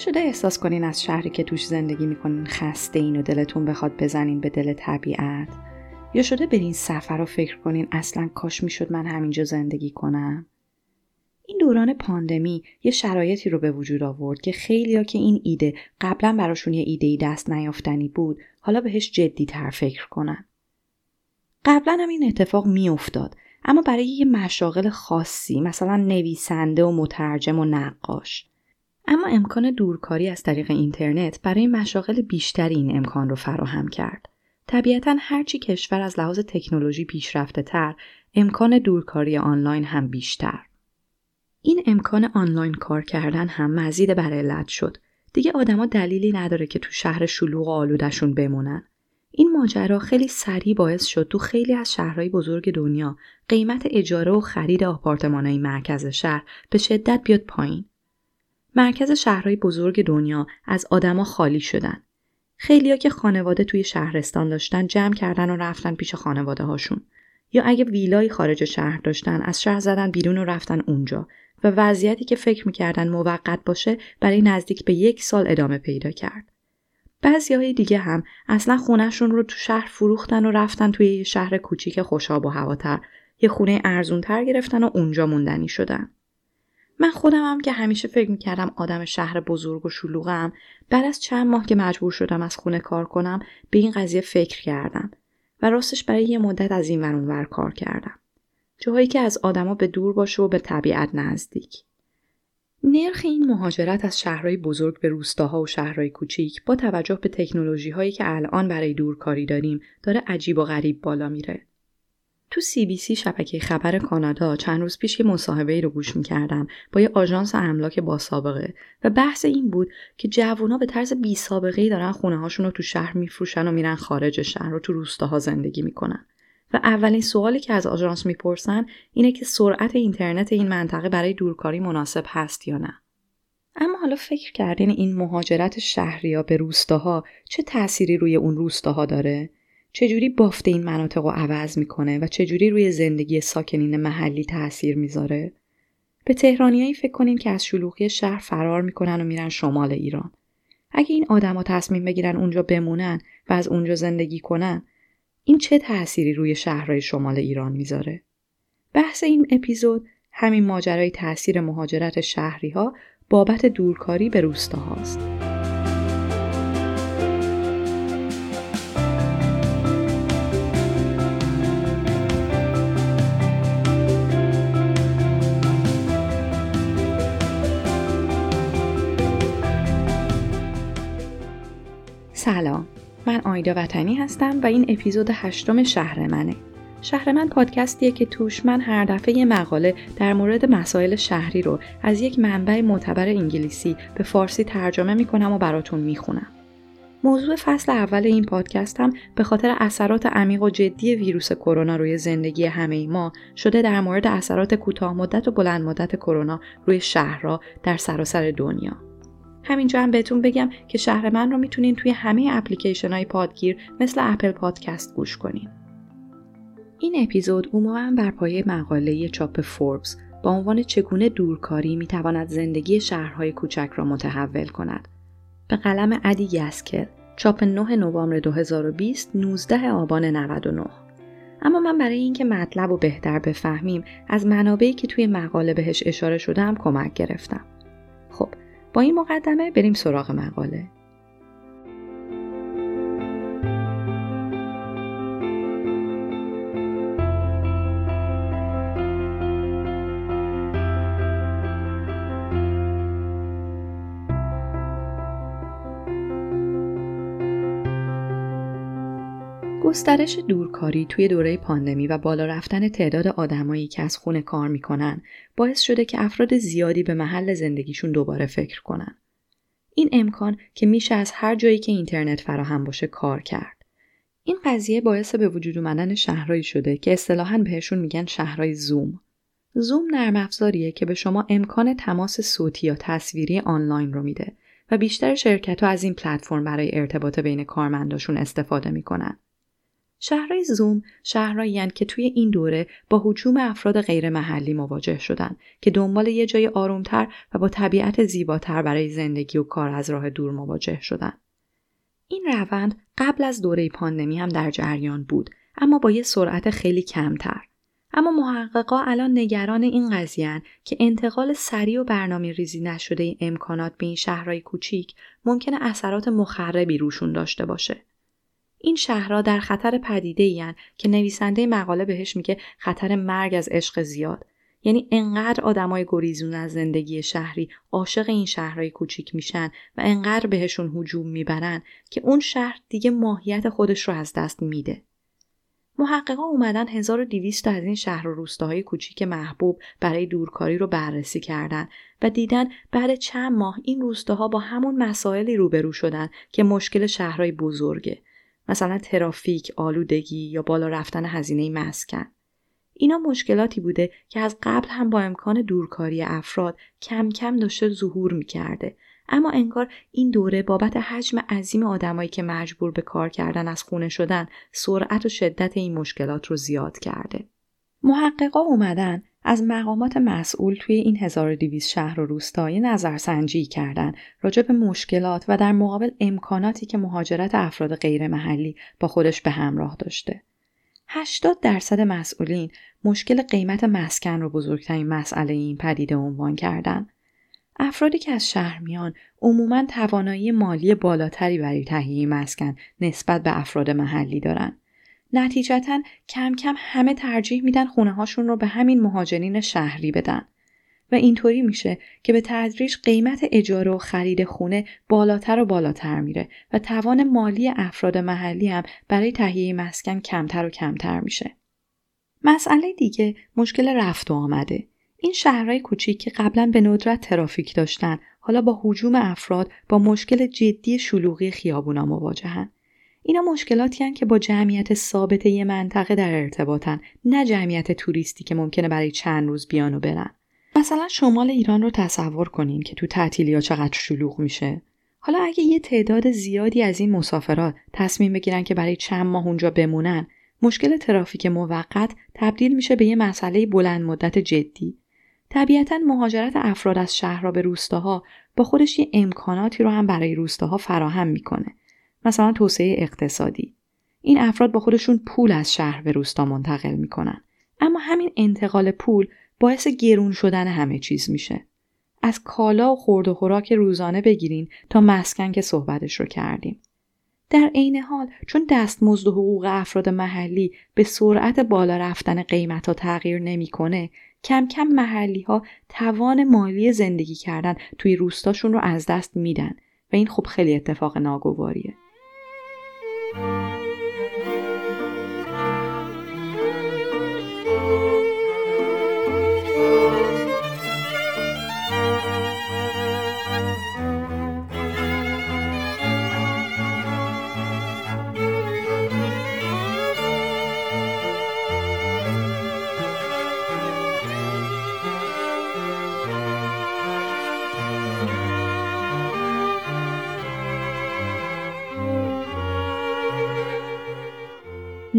شده احساس کنین از شهری که توش زندگی می‌کنین خسته این و دلتون بخواد بزنین به دل طبیعت؟ یا شده برین سفر رو فکر کنین اصلا کاش می‌شد من همینجا زندگی کنم؟ این دوران پاندمی یه شرایطی رو به وجود آورد که خیلیا که این ایده قبلا براشون یه ایده ای دست نیافتنی بود حالا بهش جدی تر فکر کنن. قبلا هم این اتفاق میافتاد اما برای یه مشاغل خاصی مثلا نویسنده و مترجم و نقاش. اما امکان دورکاری از طریق اینترنت برای مشاغل بیشتری این امکان رو فراهم کرد. طبیعتا هرچی کشور از لحاظ تکنولوژی پیشرفته تر، امکان دورکاری آنلاین هم بیشتر. این امکان آنلاین کار کردن هم مزید بر علت شد. دیگه آدما دلیلی نداره که تو شهر شلوغ و آلودشون بمونن. این ماجرا خیلی سریع باعث شد تو خیلی از شهرهای بزرگ دنیا قیمت اجاره و خرید آپارتمانهای مرکز شهر به شدت بیاد پایین. مرکز شهرهای بزرگ دنیا از آدما خالی شدن. خیلیا که خانواده توی شهرستان داشتن جمع کردن و رفتن پیش خانواده هاشون. یا اگه ویلای خارج شهر داشتن از شهر زدن بیرون و رفتن اونجا و وضعیتی که فکر می‌کردن موقت باشه برای نزدیک به یک سال ادامه پیدا کرد. بعضی های دیگه هم اصلا خونهشون رو تو شهر فروختن و رفتن توی یه شهر کوچیک خوشاب و هواتر یه خونه ارزونتر گرفتن و اونجا موندنی شدن. من خودم هم که همیشه فکر می‌کردم آدم شهر بزرگ و شلوغم بعد از چند ماه که مجبور شدم از خونه کار کنم به این قضیه فکر کردم و راستش برای یه مدت از این ور کار کردم. جاهایی که از آدما به دور باشه و به طبیعت نزدیک. نرخ این مهاجرت از شهرهای بزرگ به روستاها و شهرهای کوچیک با توجه به تکنولوژی هایی که الان برای دورکاری داریم داره عجیب و غریب بالا میره. تو سی شبکه خبر کانادا چند روز پیش یه مصاحبه ای رو گوش می‌کردم با یه آژانس املاک با سابقه و بحث این بود که جوونا به طرز بی سابقه ای دارن خونه هاشون رو تو شهر میفروشن و میرن خارج شهر و تو روستاها زندگی می‌کنن. و اولین سوالی که از آژانس می‌پرسن اینه که سرعت اینترنت این منطقه برای دورکاری مناسب هست یا نه. اما حالا فکر کردین این مهاجرت شهریا به روستاها چه تأثیری روی اون روستاها داره؟ چجوری بافت این مناطق رو عوض می‌کنه و چجوری روی زندگی ساکنین محلی تاثیر می‌ذاره؟ به تهرانیایی فکر کنین که از شلوغی شهر فرار می‌کنن و میرن شمال ایران. اگه این آدما تصمیم بگیرن اونجا بمونن و از اونجا زندگی کنن این چه تأثیری روی شهرهای شمال ایران می‌ذاره؟ بحث این اپیزود همین ماجرای تاثیر مهاجرت شهری ها بابت دورکاری به روستاهاست. آیدا وطنی هستم و این اپیزود هشتم شهر منه شهر من پادکستیه که توش من هر دفعه یه مقاله در مورد مسائل شهری رو از یک منبع معتبر انگلیسی به فارسی ترجمه می‌کنم و براتون می‌خونم. موضوع فصل اول این پادکست هم به خاطر اثرات عمیق و جدی ویروس کرونا روی زندگی همه ما شده در مورد اثرات کوتاه مدت و بلند مدت کرونا روی شهرها در سراسر دنیا. همینجا هم بهتون بگم که شهر من رو می‌تونین توی همه اپلیکیشن های پادگیر مثل اپل پادکست گوش کنین. این اپیزود عموما بر پایه مقاله چاپ فوربس با عنوان چگونه دورکاری می‌تواند زندگی شهرهای کوچک را متحول کند. به قلم ادی گسکل چاپ 9 نوامبر 2020 19 آبان 99 اما من برای اینکه مطلب رو بهتر بفهمیم از منابعی که توی مقاله بهش اشاره شدم کمک گرفتم. خب با این مقدمه بریم سراغ مقاله. گسترش دورکاری توی دوره پاندمی و بالا رفتن تعداد آدمایی که از خونه کار می‌کنن باعث شده که افراد زیادی به محل زندگیشون دوباره فکر کنن. این امکان که میشه از هر جایی که اینترنت فراهم باشه کار کرد. این قضیه باعث به وجود اومدن شهرهایی شده که اصطلاحا بهشون میگن شهرهای زوم. زوم نرم افزاریه که به شما امکان تماس صوتی یا تصویری آنلاین رو میده و بیشتر شرکت ها از این پلتفرم برای ارتباط بین کارمنداشون استفاده می‌کنن. شهرهای زوم شهرهایی که توی این دوره با حجوم افراد غیر محلی مواجه شدن که دنبال یه جای آرومتر و با طبیعت زیباتر برای زندگی و کار از راه دور مواجه شدن. این روند قبل از دوره پاندمی هم در جریان بود اما با یه سرعت خیلی کمتر. اما محققا الان نگران این قضیه که انتقال سریع و برنامه ریزی نشده امکانات به این شهرهای کوچیک ممکنه اثرات مخربی روشون داشته باشه. این شهرها در خطر پدیده این که نویسنده مقاله بهش میگه خطر مرگ از عشق زیاد یعنی انقدر آدمای گریزون از زندگی شهری عاشق این شهرهای کوچیک میشن و انقدر بهشون هجوم می‌برن که اون شهر دیگه ماهیت خودش رو از دست میده. محققا اومدن 1200 از این شهر و روستاهای کوچیک محبوب برای دورکاری رو بررسی کردن و دیدن بعد چند ماه این روستاها با همون مسائلی روبرو شدن که مشکل شهرهای بزرگه مثلا ترافیک، آلودگی یا بالا رفتن هزینه مسکن. اینا مشکلاتی بوده که از قبل هم با امکان دورکاری افراد کم کم داشته ظهور می‌کرده اما انگار این دوره بابت حجم عظیم آدمایی که مجبور به کار کردن از خونه شدن سرعت و شدت این مشکلات رو زیاد کرده. محققا اومدن از مقامات مسئول توی این 1200 شهر و روستایی نظرسنجی کردند راجع به مشکلات و در مقابل امکاناتی که مهاجرت افراد غیر محلی با خودش به همراه داشته. 80 درصد مسئولین مشکل قیمت مسکن رو بزرگترین مسئله این پدیده عنوان کردند. افرادی که از شهر میان عموما توانایی مالی بالاتری برای تهیه مسکن نسبت به افراد محلی دارند. نتیجتا کم کم همه ترجیح میدن خونه هاشون رو به همین مهاجرین شهری بدن و اینطوری میشه که به تدریج قیمت اجاره و خرید خونه بالاتر و بالاتر میره و توان مالی افراد محلی هم برای تهیه مسکن کمتر و کمتر میشه. مسئله دیگه مشکل رفت و آمده. این شهرهای کوچیک که قبلا به ندرت ترافیک داشتن حالا با حجوم افراد با مشکل جدی شلوغی خیابونا مواجهن. اینا مشکلاتی هن که با جمعیت ثابت یه منطقه در ارتباطن نه جمعیت توریستی که ممکنه برای چند روز بیان و برن. مثلا شمال ایران رو تصور کنین که تو تعطیلی ها چقدر شلوغ میشه. حالا اگه یه تعداد زیادی از این مسافرات تصمیم بگیرن که برای چند ماه اونجا بمونن مشکل ترافیک موقت تبدیل میشه به یه مسئله بلند مدت جدی. طبیعتا مهاجرت افراد از شهرها به روستاها با خودش یه امکاناتی رو هم برای روستاها فراهم می‌کنه. مثلا توسعه اقتصادی. این افراد با خودشون پول از شهر به روستا منتقل می‌کنن. اما همین انتقال پول باعث گرون شدن همه چیز میشه. از کالا و خورد و خوراک روزانه بگیرین تا مسکن که صحبتش رو کردیم. در عین حال چون دستمزد و حقوق افراد محلی به سرعت بالا رفتن قیمت ها تغییر نمی‌کنه کم کم محلی ها توان مالی زندگی کردن توی روستاشون رو از دست میدن. و این خب خیلی اتفاق ناگواریه. Música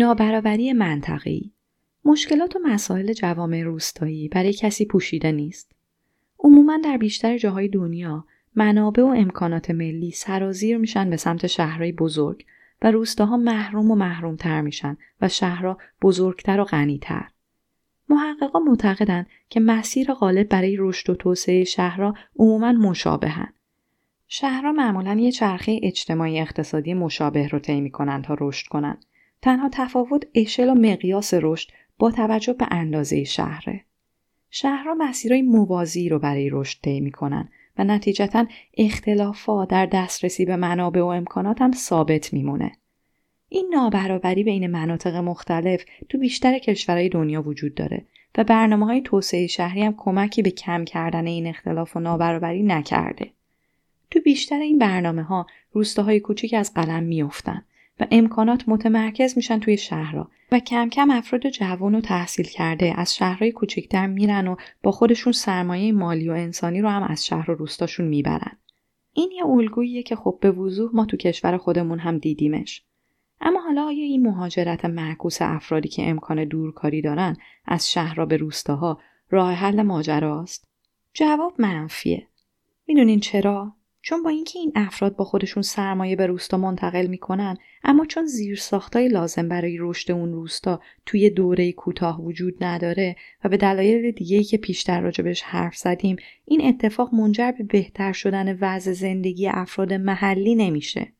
نابرابری منطقی مشکلات و مسائل جوامع روستایی برای کسی پوشیده نیست. عموما در بیشتر جاهای دنیا منابع و امکانات ملی سرازیر میشن به سمت شهرهای بزرگ و روستاها محروم و محرومتر میشن و شهرها بزرگتر و غنیتر. محققا معتقدند که مسیر غالب برای رشد و توسعه شهرها عموما مشابهن. شهرها معمولا یه چرخه اجتماعی اقتصادی مشابه رو طی می‌کنن تا رشد کنند تنها تفاوت اشل و مقیاس رشد با توجه به اندازه شهره. شهرها مسیرهای موازی رو برای رشد طی می‌کنن و نتیجتا اختلافات در دسترسی به منابع و امکانات هم ثابت میمونه. این نابرابری بین مناطق مختلف تو بیشتر کشورهای دنیا وجود داره و برنامه های توسعه شهری هم کمکی به کم کردن این اختلاف و نابرابری نکرده. تو بیشتر این برنامه ها روستاهای کوچیک از قلم میافتند و امکانات متمرکز میشن توی شهرها و کم کم افراد جوان و تحصیل کرده از شهرهای کوچکتر میرن و با خودشون سرمایه مالی و انسانی رو هم از شهر و روستاشون می‌برن. این یه الگوییه که خب به وضوح ما تو کشور خودمون هم دیدیمش. اما حالا آیا این مهاجرت معکوس افرادی که امکان دورکاری دارن از شهر را به روستاها راه حل ماجراست؟ جواب منفیه. می‌دونین چرا؟ چون با اینکه این افراد با خودشون سرمایه به روستا منتقل می‌کنن اما چون زیر ساختای لازم برای رشد اون روستا توی دوره کوتاه وجود نداره و به دلایل دیگه که پیشتر راجبش حرف زدیم این اتفاق منجر به بهتر شدن وضع زندگی افراد محلی نمیشه.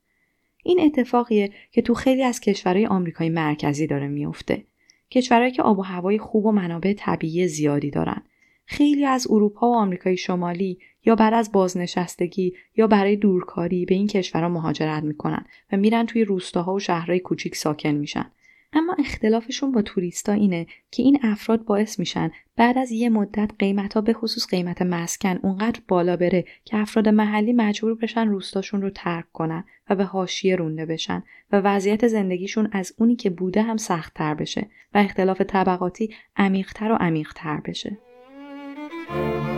این اتفاقیه که تو خیلی از کشورهای آمریکای مرکزی داره میفته کشورهایی که آب و هوای خوب و منابع طبیعی زیادی دارن. خیلی از اروپا و آمریکای شمالی یا بعد از بازنشستگی یا برای دورکاری به این کشورها مهاجرت می‌کنن و میرن توی روستاها و شهرهای کوچیک ساکن میشن اما اختلافشون با توریستا اینه که این افراد باعث میشن بعد از یه مدت قیمت ها به خصوص قیمت مسکن اونقدر بالا بره که افراد محلی مجبور بشن روستاشون رو ترک کنن و به حاشیه رونده بشن و وضعیت زندگیشون از اونی که بوده هم سختتر بشه و اختلاف طبقاتی عمیقتر و عمیقتر بشه. Bye.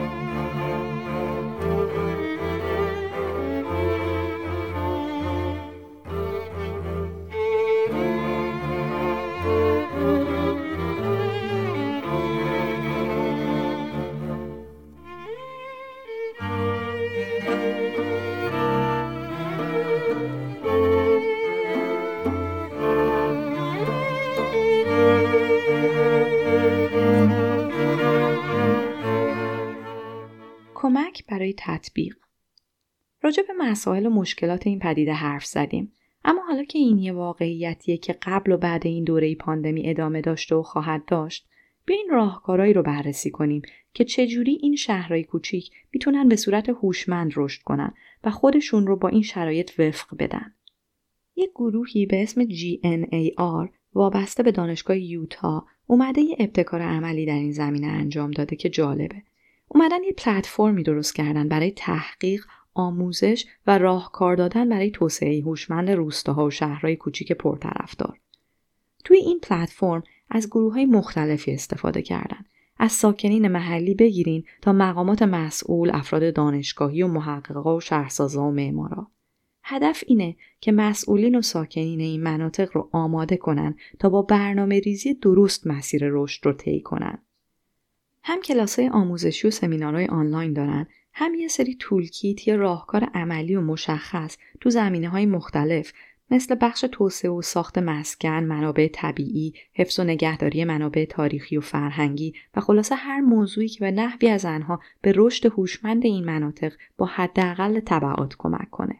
کمک برای تطبیق راجع به مسائل و مشکلات این پدیده حرف زدیم اما حالا که این یه واقعیتیه که قبل و بعد این دوره پاندمی ادامه داشته و خواهد داشت این راهکارهایی رو بررسی کنیم که چجوری این شهرهای کوچیک می‌تونن به صورت هوشمند رشد کنن و خودشون رو با این شرایط وفق بدن. یک گروهی به اسم GNAR وابسته به دانشگاه یوتا اومده یه ابتکار عملی در این زمینه انجام داده که جالبه. اومدن یه پلتفرمی درست کردن برای تحقیق، آموزش و راهکار دادن برای توسعه هوشمند روستاها و شهرهای کوچیک پرطرفدار. توی این پلتفرم از گروه های مختلفی استفاده کردن. از ساکنین محلی بگیرین تا مقامات مسئول، افراد دانشگاهی و محققا و شهرسازا و معمارا. هدف اینه که مسئولین و ساکنین این مناطق رو آماده کنن تا با برنامه ریزی درست مسیر رشد رو طی کنن. هم های آموزشی و سمینارهای آنلاین دارن هم یه سری تولکیت یا راهکار عملی و مشخص تو زمینه های مختلف مثل بخش توسعه و ساخت مسکن، منابع طبیعی، حفظ و نگهداری منابع تاریخی و فرهنگی و خلاصه هر موضوعی که به نحوی از آنها به رشد هوشمند این مناطق با حداقل تبعات کمک کنه.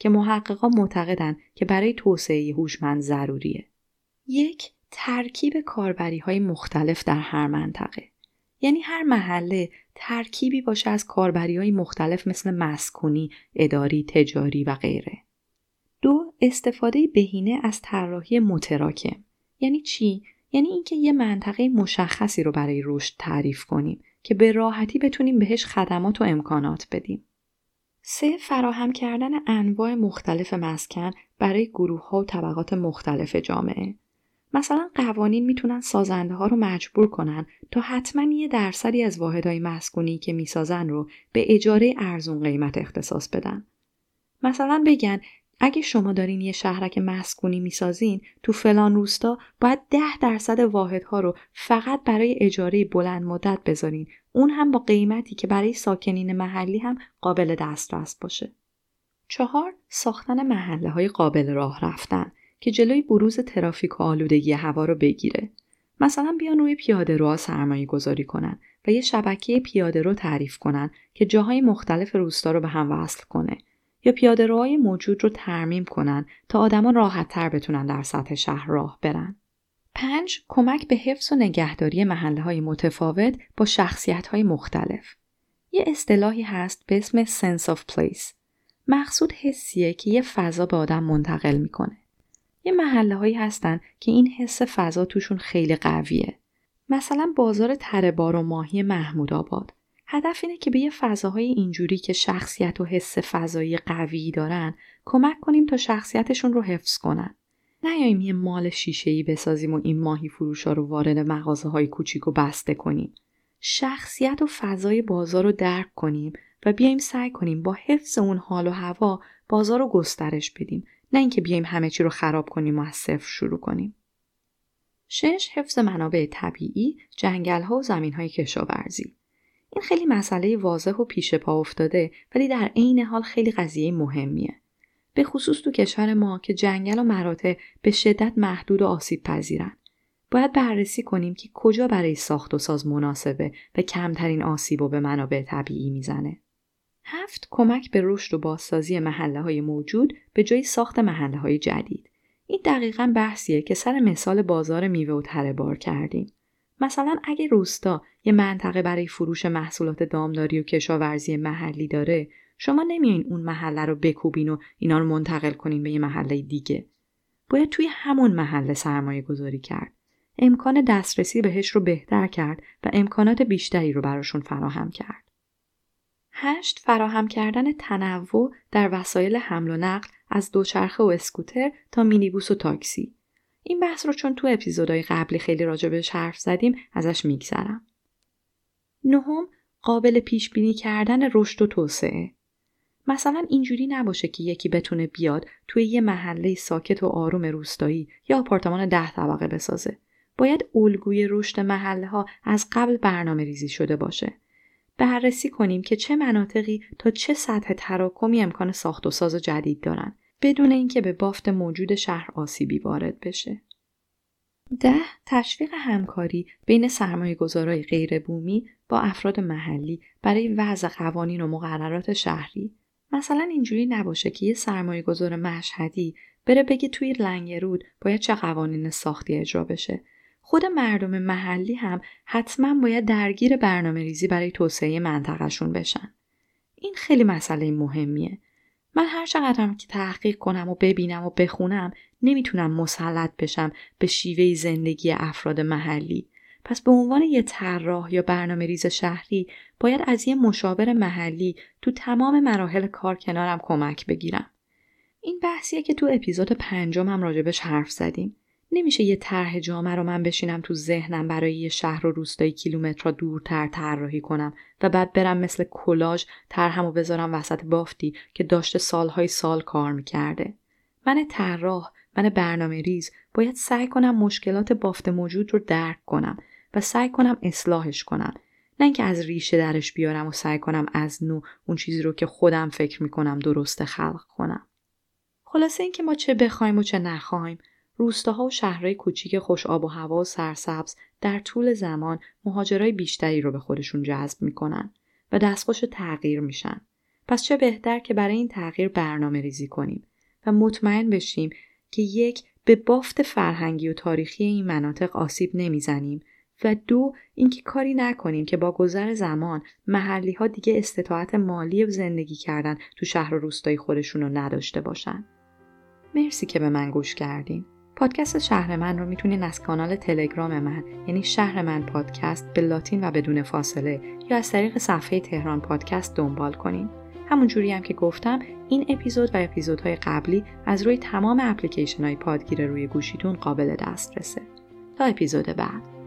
که محققا معتقدند که برای توسعه هوشمند ضروریه. یک ترکیب کاربری های مختلف در هر منطقه. یعنی هر محله ترکیبی باشه از کاربری های مختلف مثل مسکونی، اداری، تجاری و غیره. دو استفاده بهینه از طراحی متراکم. یعنی چی؟ یعنی اینکه یه منطقه مشخصی رو برای رشد تعریف کنیم که به راحتی بتونیم بهش خدمات و امکانات بدیم. سه فراهم کردن انواع مختلف مسکن برای گروه ها و طبقات مختلف جامعه. مثلا قوانین می‌تونن سازنده ها رو مجبور کنن تا حتما یه درصدی از واحدهای مسکونی که می‌سازن رو به اجاره ارزون قیمت اختصاص بدن. مثلا بگن اگه شما دارین یه شهرک مسکونی می‌سازین تو فلان روستا باید ده درصد واحدها رو فقط برای اجاره بلند مدت بذارین اون هم با قیمتی که برای ساکنین محلی هم قابل دسترس باشه. چهار ساختن محله های قابل راه رفتن که جلوی بروز ترافیک و آلودگی هوا رو بگیره. مثلا بیان روی پیاده روها سرمایه گذاری کنن و یه شبکه پیاده رو تعریف کنن که جاهای مختلف روستا رو به هم وصل کنه یا پیاده روهای موجود رو ترمیم کنن تا آدما راحت تر بتونن در سطح شهر راه برن. پنج کمک به حفظ و نگهداری محله های متفاوت با شخصیت های مختلف. یه اصطلاحی هست به اسم sense of place. مقصود حسیه که یه فضا به آدم منتقل می‌کنه. یه محله هایی هستن که این حس فضا توشون خیلی قویه. مثلا بازار تربار و ماهی محمود آباد. هدف اینه که به یه فضاهای اینجوری که شخصیت و حس فضایی قوی دارن کمک کنیم تا شخصیتشون رو حفظ کنن. نیاییم یه مال شیشه بسازیم و این ماهی فروشا رو وارد مغازه های کوچیک و بسته کنیم. شخصیت و فضای بازار رو درک کنیم و بیایم سعی کنیم با حفظ اون حال و هوا بازار رو گسترش بدیم نه اینکه بیایم همه چی رو خراب کنیم و از شروع کنیم. شش حفظ منابع طبیعی، جنگل ها و زمین های کشاورزی. این خیلی مسئله واضح و پیش پا افتاده ولی در عین حال خیلی قضیه مهمیه. به خصوص تو کشور ما که جنگل و مراتع به شدت محدود و آسیب پذیرن. باید بررسی کنیم که کجا برای ساخت و ساز مناسبه و کمترین آسیب و به منابع طبیعی می‌زنه. هفت کمک به رشد و بازسازی محله های موجود به جای ساخت محله های جدید. این دقیقا بحثیه که سر مثال بازار میوه و تره بار کردیم. مثلا اگه روستا یه منطقه برای فروش محصولات دامداری و کشاورزی محلی داره شما نمیاین اون محله رو بکوبین و اینا رو منتقل کنین به یه محله دیگه. باید توی همون محله سرمایه گذاری کرد. امکان دسترسی بهش رو بهتر کرد و امکانات بیشتری رو براشون فراهم کرد. هشت فراهم کردن تنوع در وسایل حمل و نقل از دوچرخه و اسکوتر تا مینیبوس و تاکسی. این بحث رو چون تو اپیزودهای قبلی خیلی راجع بهش حرف زدیم ازش میگذرم. نهم قابل پیش بینی کردن رشد و توسعه. مثلا اینجوری نباشه که یکی بتونه بیاد توی یه محله ساکت و آروم روستایی یا آپارتمان ده طبقه بسازه. باید الگوی رشد محله ها از قبل برنامه ریزی شده باشه. بررسی کنیم که چه مناطقی تا چه سطح تراکمی امکان ساخت و ساز جدید دارن بدون اینکه به بافت موجود شهر آسیبی وارد بشه. ده تشویق همکاری بین سرمایه گذارای غیر بومی با افراد محلی برای وضع قوانین و مقررات شهری مثلا اینجوری نباشه که یه سرمایه گذار مشهدی بره بگه توی لنگرود باید چه قوانین ساختی اجرا بشه خود مردم محلی هم حتما باید درگیر برنامه ریزی برای توسعه منطقهشون بشن. این خیلی مسئله مهمیه. من هر چقدرم که تحقیق کنم و ببینم و بخونم نمی‌تونم مسلط بشم به شیوه زندگی افراد محلی. پس به عنوان یه طراح یا برنامه ریز شهری باید از یه مشاور محلی تو تمام مراحل کار کنارم کمک بگیرم. این بحثیه که تو اپیزود پنجم هم راجبش حرف زدیم. نمیشه یه طرح جامعه رو من بشینم تو ذهنم برای یه شهر و روستایی کیلومترها دورتر طراحی کنم و بعد برم مثل کلاژ طرحم و بذارم وسط بافتی که داشته سالهای سال کار می‌کرده. من طراح من برنامه ریز باید سعی کنم مشکلات بافت موجود رو درک کنم و سعی کنم اصلاحش کنم نه اینکه از ریشه درش بیارم و سعی کنم از نو اون چیزی رو که خودم فکر می‌کنم درست خلق کنم خلاصه اینکه ما چه بخوایم و چه نخوایم روستاها و شهرهای کوچیک خوش آب و هوا و سرسبز در طول زمان مهاجرای بیشتری رو به خودشون جذب می‌کنن و دستخوش تغییر میشن. پس چه بهتر که برای این تغییر برنامه ریزی کنیم و مطمئن بشیم که یک به بافت فرهنگی و تاریخی این مناطق آسیب نمی‌زنیم و دو اینکه کاری نکنیم که با گذر زمان محلی ها دیگه استطاعت مالی زندگی کردن تو شهر و روستای خودشون رو نداشته باشن. مرسی که به من گوش کردین. پادکست شهر من رو می‌تونین از کانال تلگرام من یعنی شهر من پادکست به لاتین و بدون فاصله یا از طریق صفحه تهران پادکست دنبال کنین. همون جوری هم که گفتم این اپیزود و اپیزودهای قبلی از روی تمام اپلیکیشن های پادگیر روی گوشیتون قابل دسترسه. تا اپیزود بعد